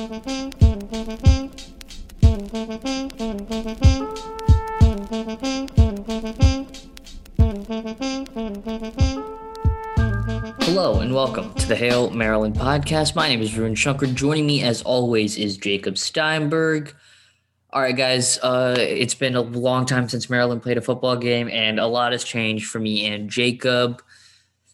Hello and welcome to the Hail Maryland podcast. My name is Varun Shankar. Joining me, as always, is Jacob Steinberg. All right, guys. Uh, it's been a long time since Maryland played a football game, and a lot has changed for me and Jacob.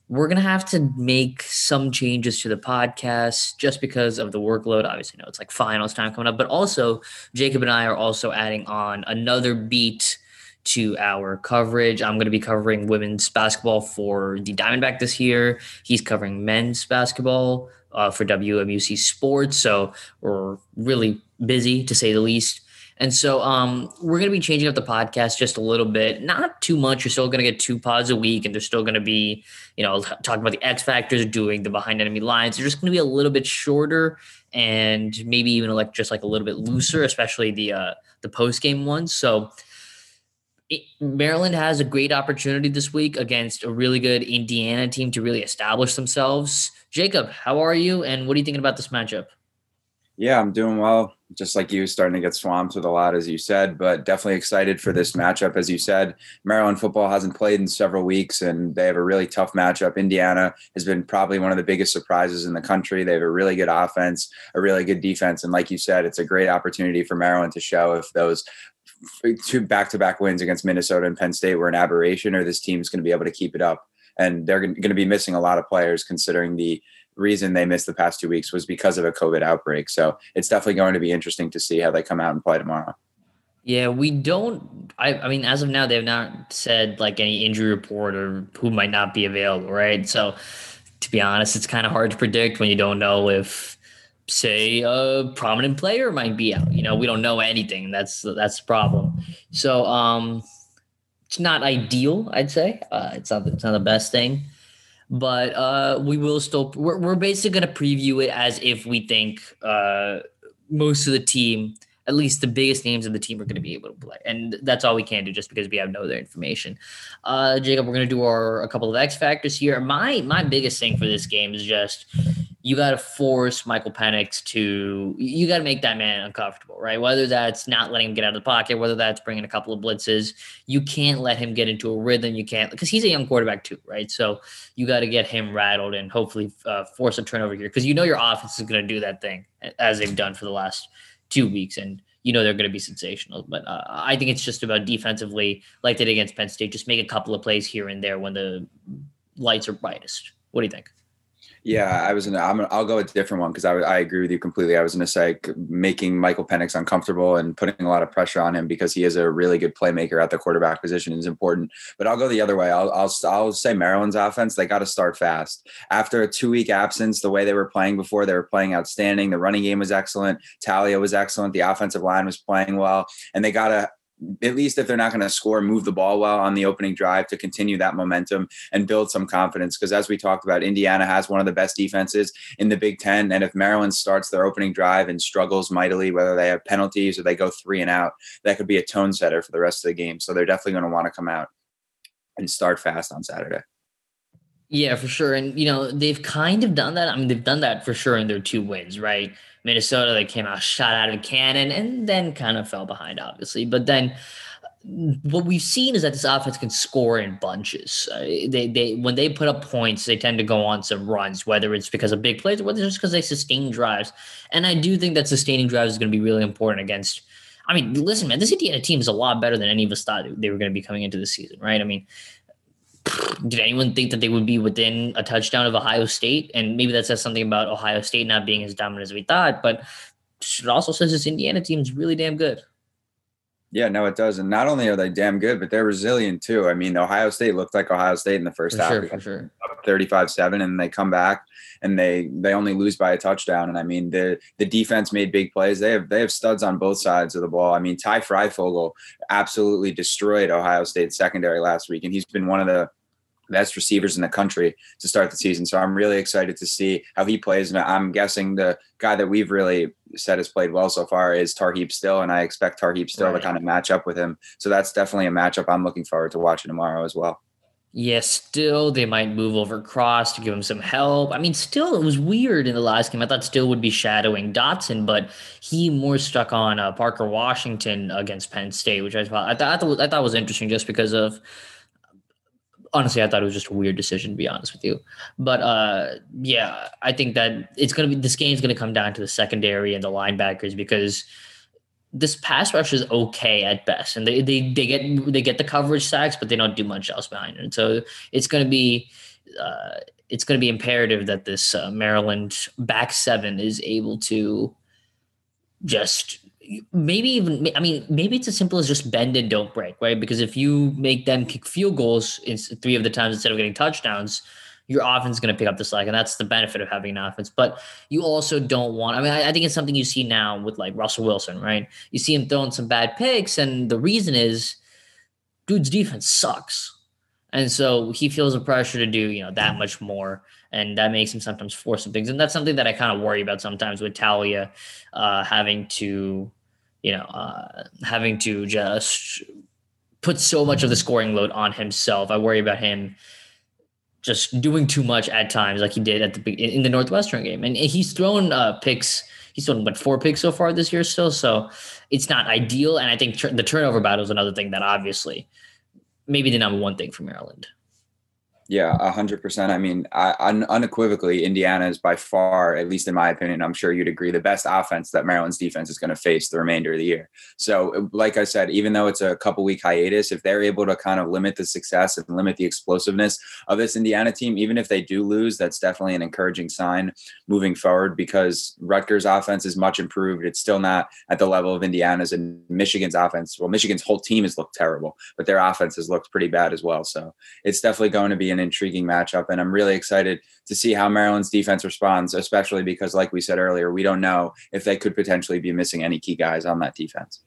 We're gonna have to make some changes to the podcast just because of the workload. Obviously, no, it's like finals time coming up, but also Jacob and I are also adding on another beat to our coverage. I'm going to be covering women's basketball for the Diamondback this year. He's covering men's basketball uh, for WMUC Sports. So we're really busy to say the least. And so um, we're going to be changing up the podcast just a little bit, not too much. You're still going to get two pods a week, and there's still going to be, you know, talking about the X factors, doing the behind enemy lines. They're just going to be a little bit shorter and maybe even like just like a little bit looser, especially the uh, the post game ones. So it, Maryland has a great opportunity this week against a really good Indiana team to really establish themselves. Jacob, how are you, and what are you thinking about this matchup? Yeah, I'm doing well. Just like you, starting to get swamped with a lot, as you said, but definitely excited for this matchup. As you said, Maryland football hasn't played in several weeks, and they have a really tough matchup. Indiana has been probably one of the biggest surprises in the country. They have a really good offense, a really good defense, and like you said, it's a great opportunity for Maryland to show if those two back-to-back wins against Minnesota and Penn State were an aberration, or this team is going to be able to keep it up. And they're going to be missing a lot of players, considering the reason they missed the past two weeks was because of a COVID outbreak. So it's definitely going to be interesting to see how they come out and play tomorrow. Yeah, we don't. I, I mean, as of now, they have not said like any injury report or who might not be available, right? So, to be honest, it's kind of hard to predict when you don't know if, say, a prominent player might be out. You know, we don't know anything. That's that's the problem. So, um, it's not ideal. I'd say uh, it's not. It's not the best thing but uh, we will still we're, we're basically going to preview it as if we think uh, most of the team at least the biggest names of the team are going to be able to play and that's all we can do just because we have no other information. Uh, jacob we're going to do our a couple of x factors here. My my biggest thing for this game is just you got to force Michael Penix to, you got to make that man uncomfortable, right? Whether that's not letting him get out of the pocket, whether that's bringing a couple of blitzes, you can't let him get into a rhythm. You can't, because he's a young quarterback too, right? So you got to get him rattled and hopefully uh, force a turnover here because you know your offense is going to do that thing as they've done for the last two weeks. And you know they're going to be sensational. But uh, I think it's just about defensively, like they did against Penn State, just make a couple of plays here and there when the lights are brightest. What do you think? Yeah, I was. In, I'm. I'll go a different one because I, I agree with you completely. I was going to say making Michael Penix uncomfortable and putting a lot of pressure on him because he is a really good playmaker at the quarterback position is important. But I'll go the other way. I'll I'll, I'll say Maryland's offense. They got to start fast after a two week absence. The way they were playing before, they were playing outstanding. The running game was excellent. Taulia was excellent. The offensive line was playing well, and they got to at least if they're not going to score, move the ball well on the opening drive to continue that momentum and build some confidence. Because as we talked about, Indiana has one of the best defenses in the Big Ten. And if Maryland starts their opening drive and struggles mightily, whether they have penalties or they go three and out, that could be a tone setter for the rest of the game. So they're definitely going to want to come out and start fast on Saturday. Yeah, for sure. And, you know, they've kind of done that. I mean, they've done that for sure in their two wins, right? Minnesota, they came out shot out of a cannon and then kind of fell behind, obviously. But then what we've seen is that this offense can score in bunches. Uh, they they when they put up points, they tend to go on some runs, whether it's because of big plays or whether it's just because they sustain drives. And I do think that sustaining drives is going to be really important against. I mean, listen, man, this Indiana team is a lot better than any of us thought they were going to be coming into the season, right? I mean, did anyone think that they would be within a touchdown of Ohio State? And maybe that says something about Ohio State not being as dominant as we thought, but it also says this Indiana team is really damn good. Yeah, no, it does. And not only are they damn good, but they're resilient too. I mean, Ohio State looked like Ohio State in the first for half. Sure, for sure. 35-7 and they come back and they they only lose by a touchdown. And I mean the the defense made big plays. They have they have studs on both sides of the ball. I mean, Ty Fryfogle absolutely destroyed Ohio State secondary last week. And he's been one of the best receivers in the country to start the season. So I'm really excited to see how he plays. And I'm guessing the guy that we've really said has played well so far is Tarheeb Still, and I expect Tarheeb Still right. to kind of match up with him. So that's definitely a matchup I'm looking forward to watching tomorrow as well. Yeah, still they might move over cross to give him some help. I mean, still it was weird in the last game. I thought still would be shadowing Dotson, but he more stuck on uh, Parker Washington against Penn State, which I thought I thought I thought, I thought was interesting just because of honestly, I thought it was just a weird decision to be honest with you. But uh, yeah, I think that it's gonna be this game's gonna come down to the secondary and the linebackers because this pass rush is okay at best, and they they they get they get the coverage sacks, but they don't do much else behind it. So it's to be uh, it's going to be imperative that this uh, Maryland back seven is able to just maybe even I mean maybe it's as simple as just bend and don't break, right? Because if you make them kick field goals in three of the times instead of getting touchdowns, your offense is going to pick up the slack, and that's the benefit of having an offense. But you also don't want. I mean, I, think it's something you see now with like Russell Wilson, right? You see him throwing some bad picks, and the reason is, dude's defense sucks, and so he feels the pressure to do you know that much more, and that makes him sometimes force some things, and that's something that I kind of worry about sometimes with Taulia uh, having to, you know, uh, having to just put so much of the scoring load on himself. I worry about him just doing too much at times, like he did at the in the Northwestern game. And he's thrown uh, picks. He's thrown what four picks so far this year still. So it's not ideal. And I think the turnover battle is another thing that obviously maybe the number one thing for Maryland. Yeah, a hundred percent. I mean, I, un, unequivocally, Indiana is by far, at least in my opinion, I'm sure you'd agree, the best offense that Maryland's defense is going to face the remainder of the year. So, uh, like I said, even though it's a couple week hiatus, if they're able to kind of limit the success and limit the explosiveness of this Indiana team, even if they do lose, that's definitely an encouraging sign moving forward because Rutgers' offense is much improved. It's still not at the level of Indiana's and Michigan's offense. Well, Michigan's whole team has looked terrible, but their offense has looked pretty bad as well. So, it's definitely going to be an intriguing matchup. And I'm really excited to see how Maryland's defense responds, especially because, like we said earlier, we don't know if they could potentially be missing any key guys on that defense.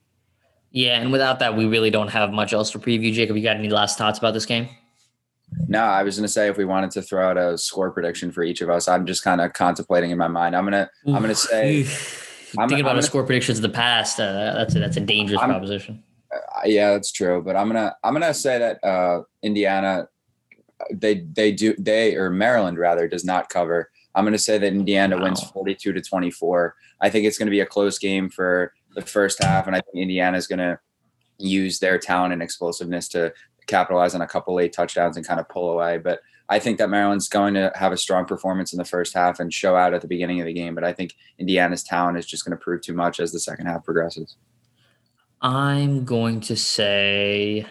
Yeah, and without that, we really don't have much else to preview. Jacob, you got any last thoughts about this game? No, I was going to say if we wanted to throw out a score prediction for each of us, I'm just kind of contemplating in my mind. I'm gonna, I'm gonna say, I'm thinking about I'm a score predictions of the past. Uh, that's a, that's a dangerous I'm, proposition. Uh, yeah, that's true. But I'm gonna, I'm gonna say that uh, Indiana they they do they or Maryland rather does not cover. I'm going to say that Indiana wow. wins 42 to 24. I think it's going to be a close game for the first half, and I think Indiana is going to use their talent and explosiveness to capitalize on a couple late touchdowns and kind of pull away. But I think that Maryland's going to have a strong performance in the first half and show out at the beginning of the game. But I think Indiana's talent is just going to prove too much as the second half progresses. I'm going to say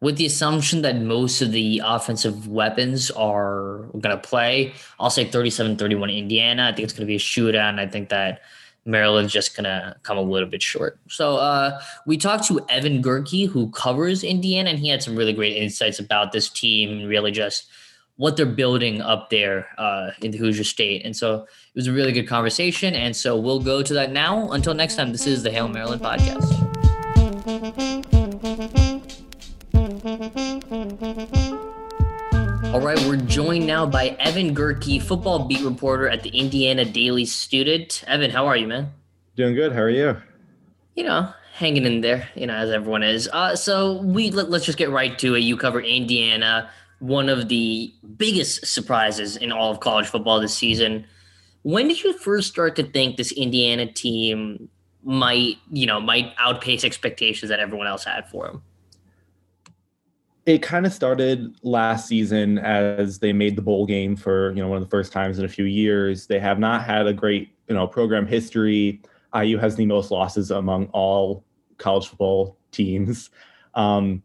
with the assumption that most of the offensive weapons are going to play, I'll say 37 31 Indiana. I think it's going to be a shootout. And I think that Maryland's just going to come a little bit short. So uh, we talked to Evan Gerike, who covers Indiana, and he had some really great insights about this team and really just what they're building up there uh, in the Hoosier State. And so it was a really good conversation. And so we'll go to that now. Until next time, this is the Hail Maryland podcast. All right, we're joined now by Evan Gerike, football beat reporter at the Indiana Daily Student. Evan, how are you, man? Doing good. How are you? You know, hanging in there, you know, as everyone is. Uh, so we let, let's just get right to it. You cover Indiana, one of the biggest surprises in all of college football this season. When did you first start to think this Indiana team might, you know, might outpace expectations that everyone else had for them? It kind of started last season as they made the bowl game for you know one of the first times in a few years. They have not had a great you know program history. IU has the most losses among all college football teams. Um,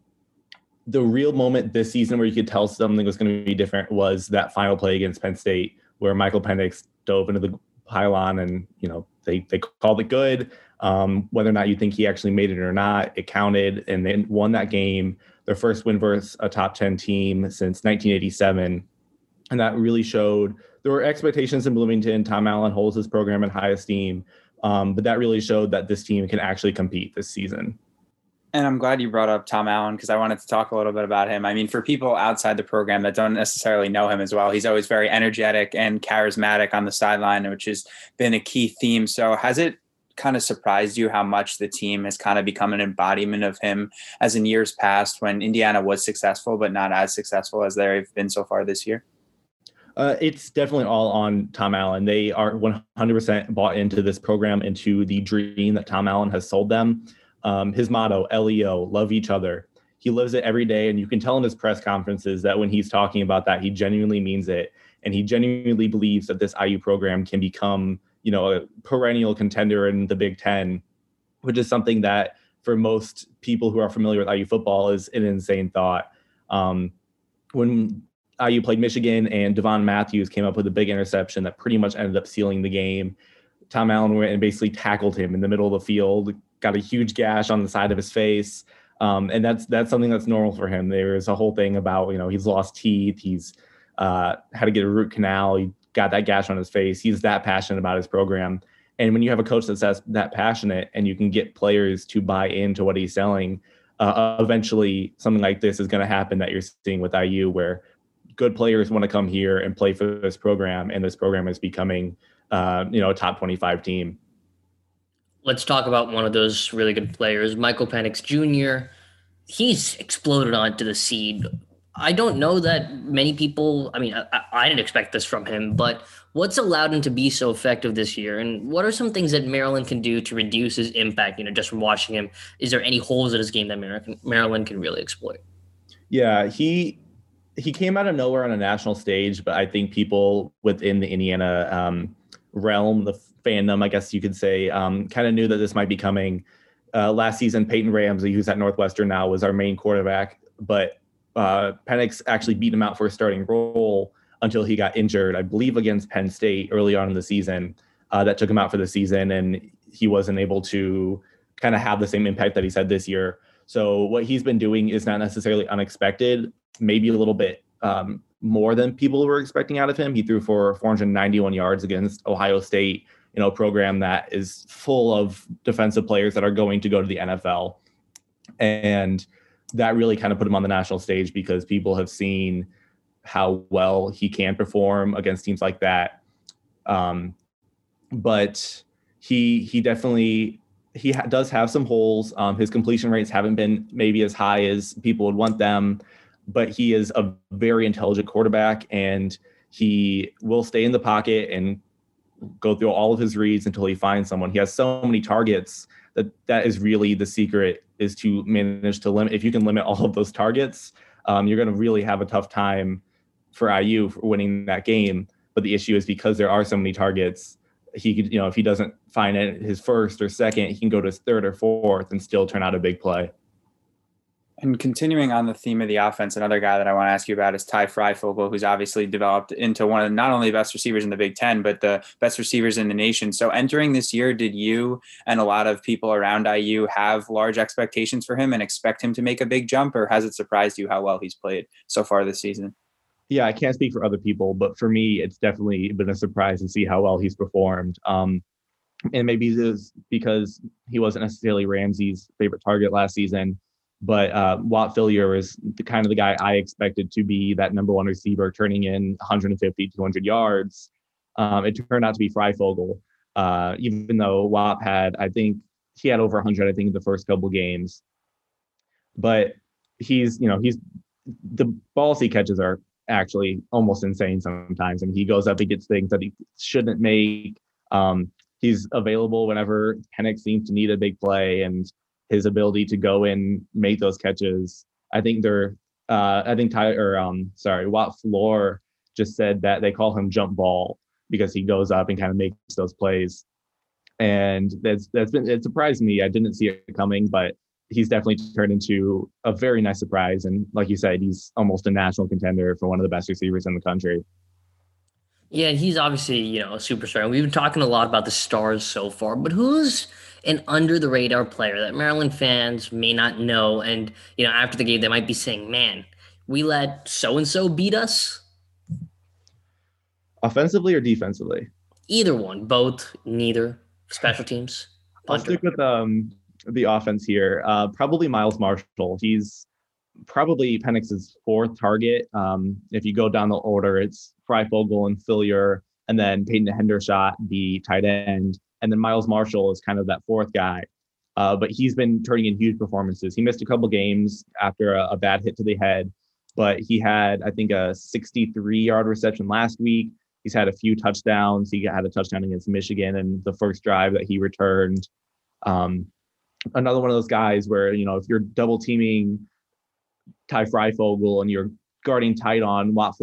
the real moment this season where you could tell something was going to be different was that final play against Penn State, where Michael Penix dove into the pylon and you know they they called it good. Um, whether or not you think he actually made it or not, it counted, and they won that game their first win versus a top 10 team since 1987. And that really showed there were expectations in Bloomington. Tom Allen holds his program in high esteem, um, but that really showed that this team can actually compete this season. And I'm glad you brought up Tom Allen because I wanted to talk a little bit about him. I mean, for people outside the program that don't necessarily know him as well, he's always very energetic and charismatic on the sideline, which has been a key theme. So, has it kind of surprised you how much the team has kind of become an embodiment of him as in years past when Indiana was successful, but not as successful as they've been so far this year? Uh, it's definitely all on Tom Allen. They are 100% bought into this program, into the dream that Tom Allen has sold them. Um, his motto, LEO, love each other. He lives it every day. And you can tell in his press conferences that when he's talking about that, he genuinely means it. And he genuinely believes that this IU program can become, you know, a perennial contender in the Big Ten, which is something that for most people who are familiar with IU football is an insane thought. Um, when IU played Michigan, and Devon Matthews came up with a big interception that pretty much ended up sealing the game. Tom Allen went and basically tackled him in the middle of the field, got a huge gash on the side of his face. Um, and that's that's something that's normal for him. There's a whole thing about you know he's lost teeth, he's uh, had to get a root canal, he got that gash on his face. He's that passionate about his program. And when you have a coach that's that, that passionate and you can get players to buy into what he's selling, uh, eventually something like this is going to happen that you're seeing with IU, where good players want to come here and play for this program, and this program is becoming, uh, you know, a top 25 team. Let's talk about one of those really good players, Michael Penix Jr. He's exploded onto the seed. I don't know that many people. I mean, I, I didn't expect this from him, but what's allowed him to be so effective this year, and what are some things that Maryland can do to reduce his impact? You know, just from watching him, is there any holes in his game that Maryland can really exploit? Yeah, he he came out of nowhere on a national stage, but I think people within the Indiana um, realm, the fandom, I guess you could say, um, kind of knew that this might be coming. Uh, last season, Peyton Ramsey, who's at Northwestern now, was our main quarterback, but uh, Penix actually beat him out for a starting role until he got injured, I believe, against Penn State early on in the season. Uh, that took him out for the season, and he wasn't able to kind of have the same impact that he's had this year. So what he's been doing is not necessarily unexpected maybe a little bit um, more than people were expecting out of him. He threw for 491 yards against Ohio State, you know, a program that is full of defensive players that are going to go to the NFL. And that really kind of put him on the national stage because people have seen how well he can perform against teams like that. Um, but he he definitely he ha- does have some holes. Um, his completion rates haven't been maybe as high as people would want them but he is a very intelligent quarterback and he will stay in the pocket and go through all of his reads until he finds someone. He has so many targets that that is really the secret is to manage to limit. If you can limit all of those targets, um, you're going to really have a tough time for IU for winning that game. But the issue is because there are so many targets, he could, you know, if he doesn't find it his first or second, he can go to his third or fourth and still turn out a big play. And continuing on the theme of the offense, another guy that I want to ask you about is Ty Fryfogle, who's obviously developed into one of the, not only the best receivers in the Big Ten, but the best receivers in the nation. So entering this year, did you and a lot of people around IU have large expectations for him and expect him to make a big jump, or has it surprised you how well he's played so far this season? Yeah, I can't speak for other people, but for me, it's definitely been a surprise to see how well he's performed. Um, and maybe this is because he wasn't necessarily Ramsey's favorite target last season but uh, Whop Philyor is the kind of the guy I expected to be that number one receiver, turning in 150, 200 yards. Um, it turned out to be Fryfogle, uh, even though Whop had, I think he had over 100, I think, in the first couple games. But he's, you know, he's the balls he catches are actually almost insane sometimes. I mean, he goes up, he gets things that he shouldn't make. Um, he's available whenever Penix seems to need a big play, and his ability to go in, make those catches. I think they're, uh, I think Tyler, um, sorry, Whop Philyor just said that they call him jump ball because he goes up and kind of makes those plays. And that's that's been it surprised me. I didn't see it coming, but he's definitely turned into a very nice surprise. And like you said, he's almost a national contender for one of the best receivers in the country. Yeah, he's obviously, you know, a superstar. And we've been talking a lot about the stars so far, but who's an under the radar player that Maryland fans may not know? And, you know, after the game, they might be saying, man, we let so and so beat us? Offensively or defensively? Either one, both, neither. Special teams. I'll stick with um, the offense here. Uh, probably Miles Marshall. He's probably Penix's fourth target. Um, if you go down the order, it's Fryfogle and Philyor, and then Peyton Hendershot, the tight end, and then Miles Marshall is kind of that fourth guy. Uh, but he's been turning in huge performances. He missed a couple games after a, a bad hit to the head, but he had, I think, a 63 yard reception last week. He's had a few touchdowns. He had a touchdown against Michigan and the first drive that he returned. Um, another one of those guys where, you know, if you're double teaming Ty Fryfogle and you're guarding tight on Whop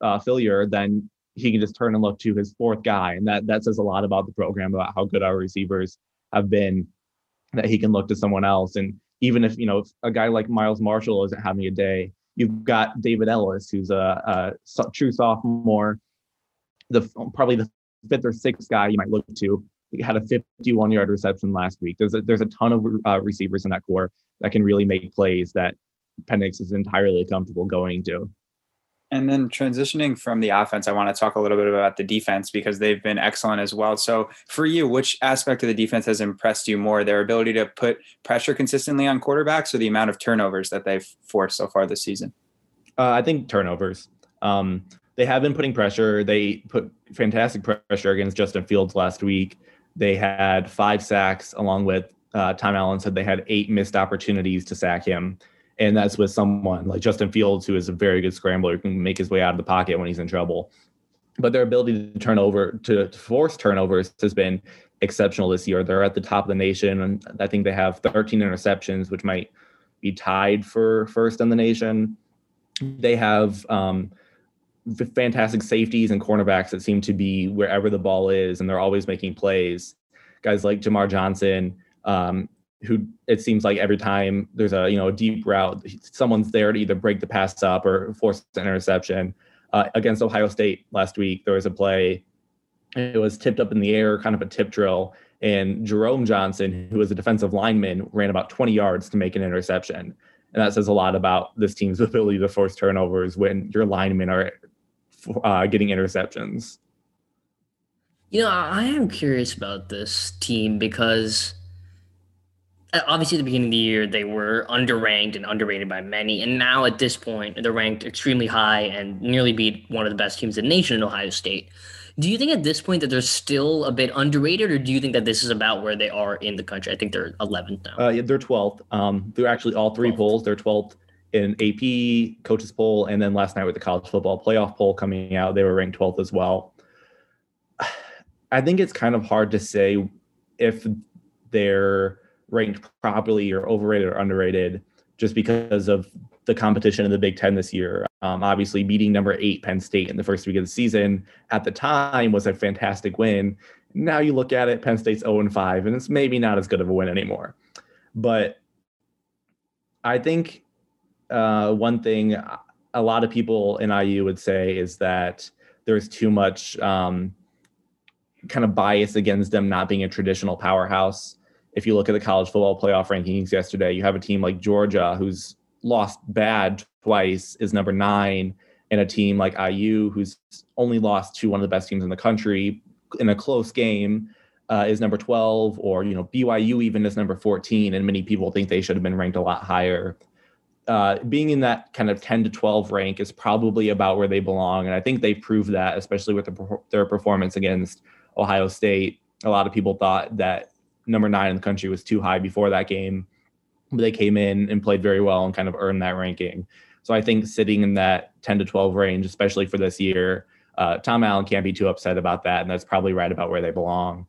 uh, Philyor, then he can just turn and look to his fourth guy. And that, that says a lot about the program, about how good our receivers have been that he can look to someone else. And even if, you know, if a guy like Miles Marshall isn't having a day, you've got David Ellis, who's a, a true sophomore, the probably the fifth or sixth guy you might look to. He had a 51 yard reception last week. There's a, there's a ton of uh, receivers in that core that can really make plays that Penix is entirely comfortable going to. And then transitioning from the offense, I want to talk a little bit about the defense because they've been excellent as well. So, for you, which aspect of the defense has impressed you more? Their ability to put pressure consistently on quarterbacks or the amount of turnovers that they've forced so far this season? Uh, I think turnovers. Um, they have been putting pressure. They put fantastic pressure against Justin Fields last week. They had five sacks, along with uh, Tom Allen said they had eight missed opportunities to sack him and that's with someone like Justin Fields, who is a very good scrambler, can make his way out of the pocket when he's in trouble. But their ability to turn over to, force turnovers has been exceptional this year. They're at the top of the nation, and I think they have 13 interceptions, which might be tied for first in the nation. They have um, fantastic safeties and cornerbacks that seem to be wherever the ball is, and they're always making plays. Guys like Jamar Johnson, um, who it seems like every time there's a you know a deep route, someone's there to either break the pass up or force an interception. Uh, against Ohio State last week, there was a play. It was tipped up in the air, kind of a tip drill, and Jerome Johnson, who was a defensive lineman, ran about 20 yards to make an interception. And that says a lot about this team's ability to force turnovers when your linemen are uh, getting interceptions. You know, I am curious about this team because obviously at the beginning of the year they were underranked and underrated by many and now at this point they're ranked extremely high and nearly beat one of the best teams in the nation in ohio state. Do you think at this point that they're still a bit underrated or do you think that this is about where they are in the country? I think they're 11th now. Uh, yeah, they're 12th um, they're actually all three 12th. polls. They're 12th in ap coaches poll and then last night with the college football playoff poll coming out they were ranked 12th as well. I think it's kind of hard to say if they're ranked properly or overrated or underrated just because of the competition in the Big Ten this year. Um, obviously, beating number eight Penn State in the first week of the season at the time was a fantastic win. Now you look at it, Penn State's 0 and 5, and it's maybe not as good of a win anymore. But I think uh, one thing a lot of people in IU would say is that there's too much um, kind of bias against them not being a traditional powerhouse if you look at the college football playoff rankings yesterday, you have a team like Georgia who's lost bad twice, is number nine, and a team like IU who's only lost to one of the best teams in the country in a close game uh, is number 12, or you know BYU even is number 14, and many people think they should have been ranked a lot higher. Uh, being in that kind of 10 to 12 rank is probably about where they belong, and I think they proved that, especially with the, their performance against Ohio State. A lot of people thought that number nine in the country was too high before that game. But they came in and played very well and kind of earned that ranking. So I think sitting in that 10 to 12 range, especially for this year, uh, Tom Allen can't be too upset about that. And that's probably right about where they belong.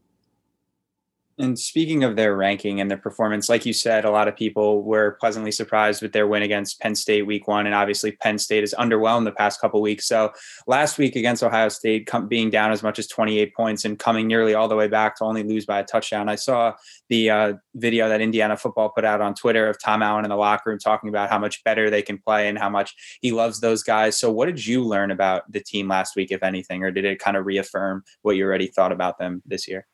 And speaking of their ranking and their performance, like you said, a lot of people were pleasantly surprised with their win against Penn State week one. And obviously, Penn State is underwhelmed the past couple weeks. So last week against Ohio State, being down as much as 28 points and coming nearly all the way back to only lose by a touchdown. I saw the uh, video that Indiana football put out on Twitter of Tom Allen in the locker room talking about how much better they can play and how much he loves those guys. So, what did you learn about the team last week, if anything, or did it kind of reaffirm what you already thought about them this year?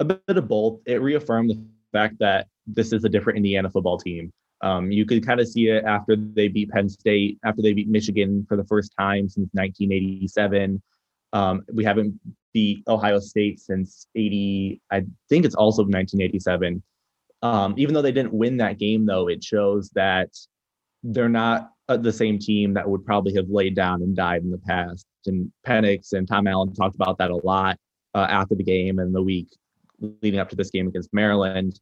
A bit of both. It reaffirmed the fact that this is a different Indiana football team. Um, you could kind of see it after they beat Penn State, after they beat Michigan for the first time since 1987. Um, we haven't beat Ohio State since 80, I think it's also 1987. Um, even though they didn't win that game, though, it shows that they're not uh, the same team that would probably have laid down and died in the past. And Penix and Tom Allen talked about that a lot uh, after the game and the week leading up to this game against Maryland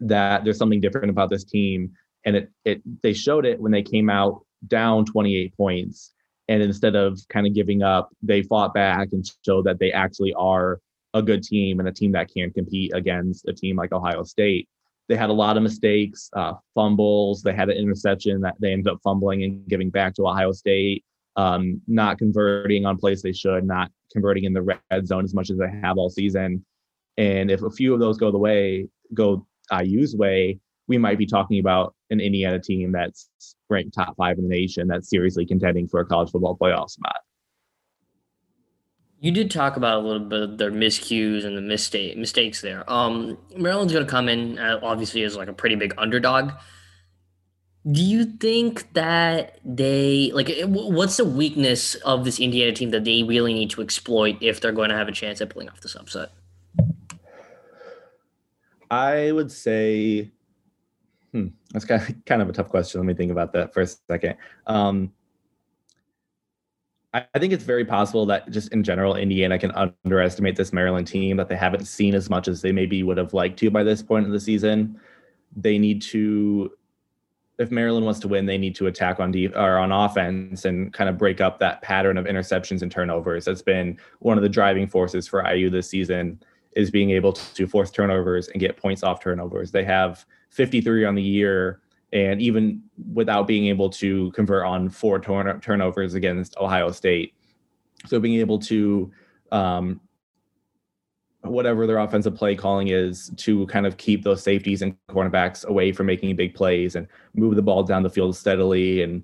that there's something different about this team. And it, it they showed it when they came out down 28 points. And instead of kind of giving up, they fought back and showed that they actually are a good team and a team that can compete against a team like Ohio State. They had a lot of mistakes, uh, fumbles. They had an interception that they ended up fumbling and giving back to Ohio State, um, not converting on plays they should, not converting in the red zone as much as they have all season. And if a few of those go the way, go IU's way, we might be talking about an Indiana team that's ranked top five in the nation that's seriously contending for a college football playoff spot. You did talk about a little bit of their miscues and the mistake mistakes there. Um, Maryland's going to come in uh, obviously as like a pretty big underdog. Do you think that they like what's the weakness of this Indiana team that they really need to exploit if they're going to have a chance at pulling off this upset? I would say, hmm, that's kind of, kind of a tough question. Let me think about that for a second. Um, I think it's very possible that just in general, Indiana can underestimate this Maryland team that they haven't seen as much as they maybe would have liked to by this point in the season. They need to, if Maryland wants to win, they need to attack on deep or on offense and kind of break up that pattern of interceptions and turnovers. That's been one of the driving forces for IU this season is being able to force turnovers and get points off turnovers. They have 53 on the year and even without being able to convert on four turn- turnovers against Ohio State. So being able to um, whatever their offensive play calling is to kind of keep those safeties and cornerbacks away from making big plays and move the ball down the field steadily and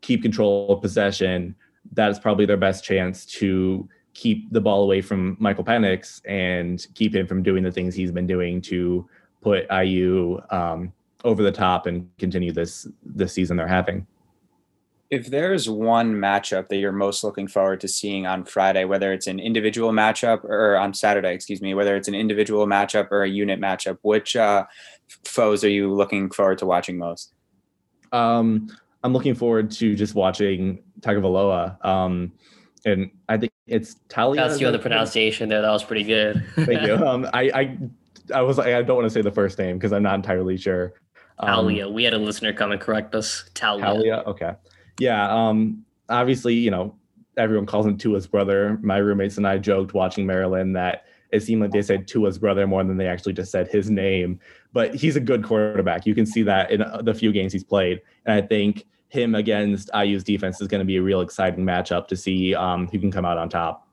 keep control of possession. That is probably their best chance to keep the ball away from Michael Penix and keep him from doing the things he's been doing to put IU um, over the top and continue this this season they're having. If there's one matchup that you're most looking forward to seeing on Friday, whether it's an individual matchup or on Saturday, excuse me, whether it's an individual matchup or a unit matchup, which uh, foes are you looking forward to watching most? Um, I'm looking forward to just watching Tagovailoa. Um, and I think it's Taulia. That's the pronunciation there. That was pretty good. Thank you. Um, I, I, I was like, I don't want to say the first name because I'm not entirely sure. Taulia. Um, we had a listener come and correct us. Taulia. Taulia. Okay. Yeah. Um, obviously, you know, everyone calls him Tua's brother. My roommates and I joked watching Maryland that it seemed like they said Tua's brother more than they actually just said his name. But he's a good quarterback. You can see that in uh, the few games he's played. And I think him against IU's defense is going to be a real exciting matchup to see um, who can come out on top.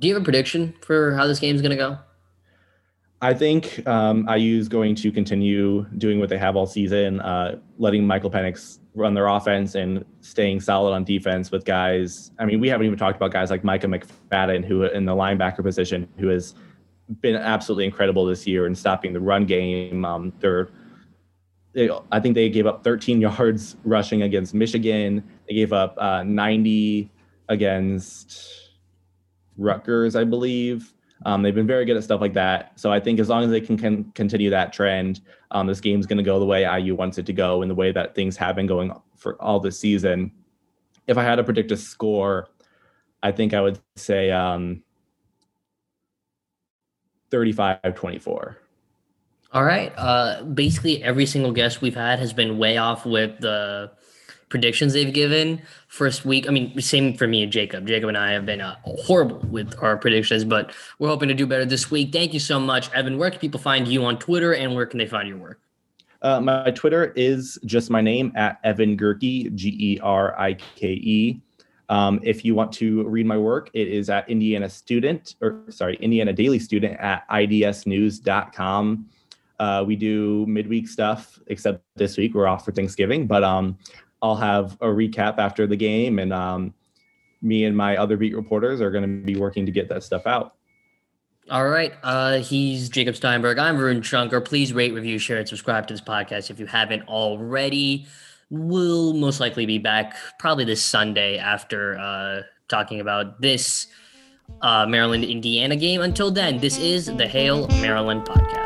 Do you have a prediction for how this game is going to go? I think um, IU is going to continue doing what they have all season, uh, letting Michael Penix run their offense and staying solid on defense with guys. I mean, we haven't even talked about guys like Micah McFadden, who in the linebacker position, who has been absolutely incredible this year in stopping the run game. Um, they're, I think they gave up 13 yards rushing against Michigan. They gave up uh, 90 against Rutgers, I believe. Um, they've been very good at stuff like that. So I think as long as they can, can continue that trend, um, this game's going to go the way IU wants it to go in the way that things have been going for all this season. If I had to predict a score, I think I would say um, 35 24. All right. Uh, basically, every single guest we've had has been way off with the predictions they've given first week. I mean, same for me and Jacob. Jacob and I have been uh, horrible with our predictions, but we're hoping to do better this week. Thank you so much, Evan. Where can people find you on Twitter, and where can they find your work? Uh, my Twitter is just my name at Evan Gerike, G E R I K E. Um, if you want to read my work, it is at Indiana Student, or sorry, Indiana Daily Student at idsnews.com. Uh, we do midweek stuff, except this week we're off for Thanksgiving. But um, I'll have a recap after the game, and um, me and my other beat reporters are going to be working to get that stuff out. All right. Uh, he's Jacob Steinberg. I'm Varun Shankar. Please rate, review, share, and subscribe to this podcast if you haven't already. We'll most likely be back probably this Sunday after uh, talking about this uh, Maryland Indiana game. Until then, this is the Hail Maryland podcast.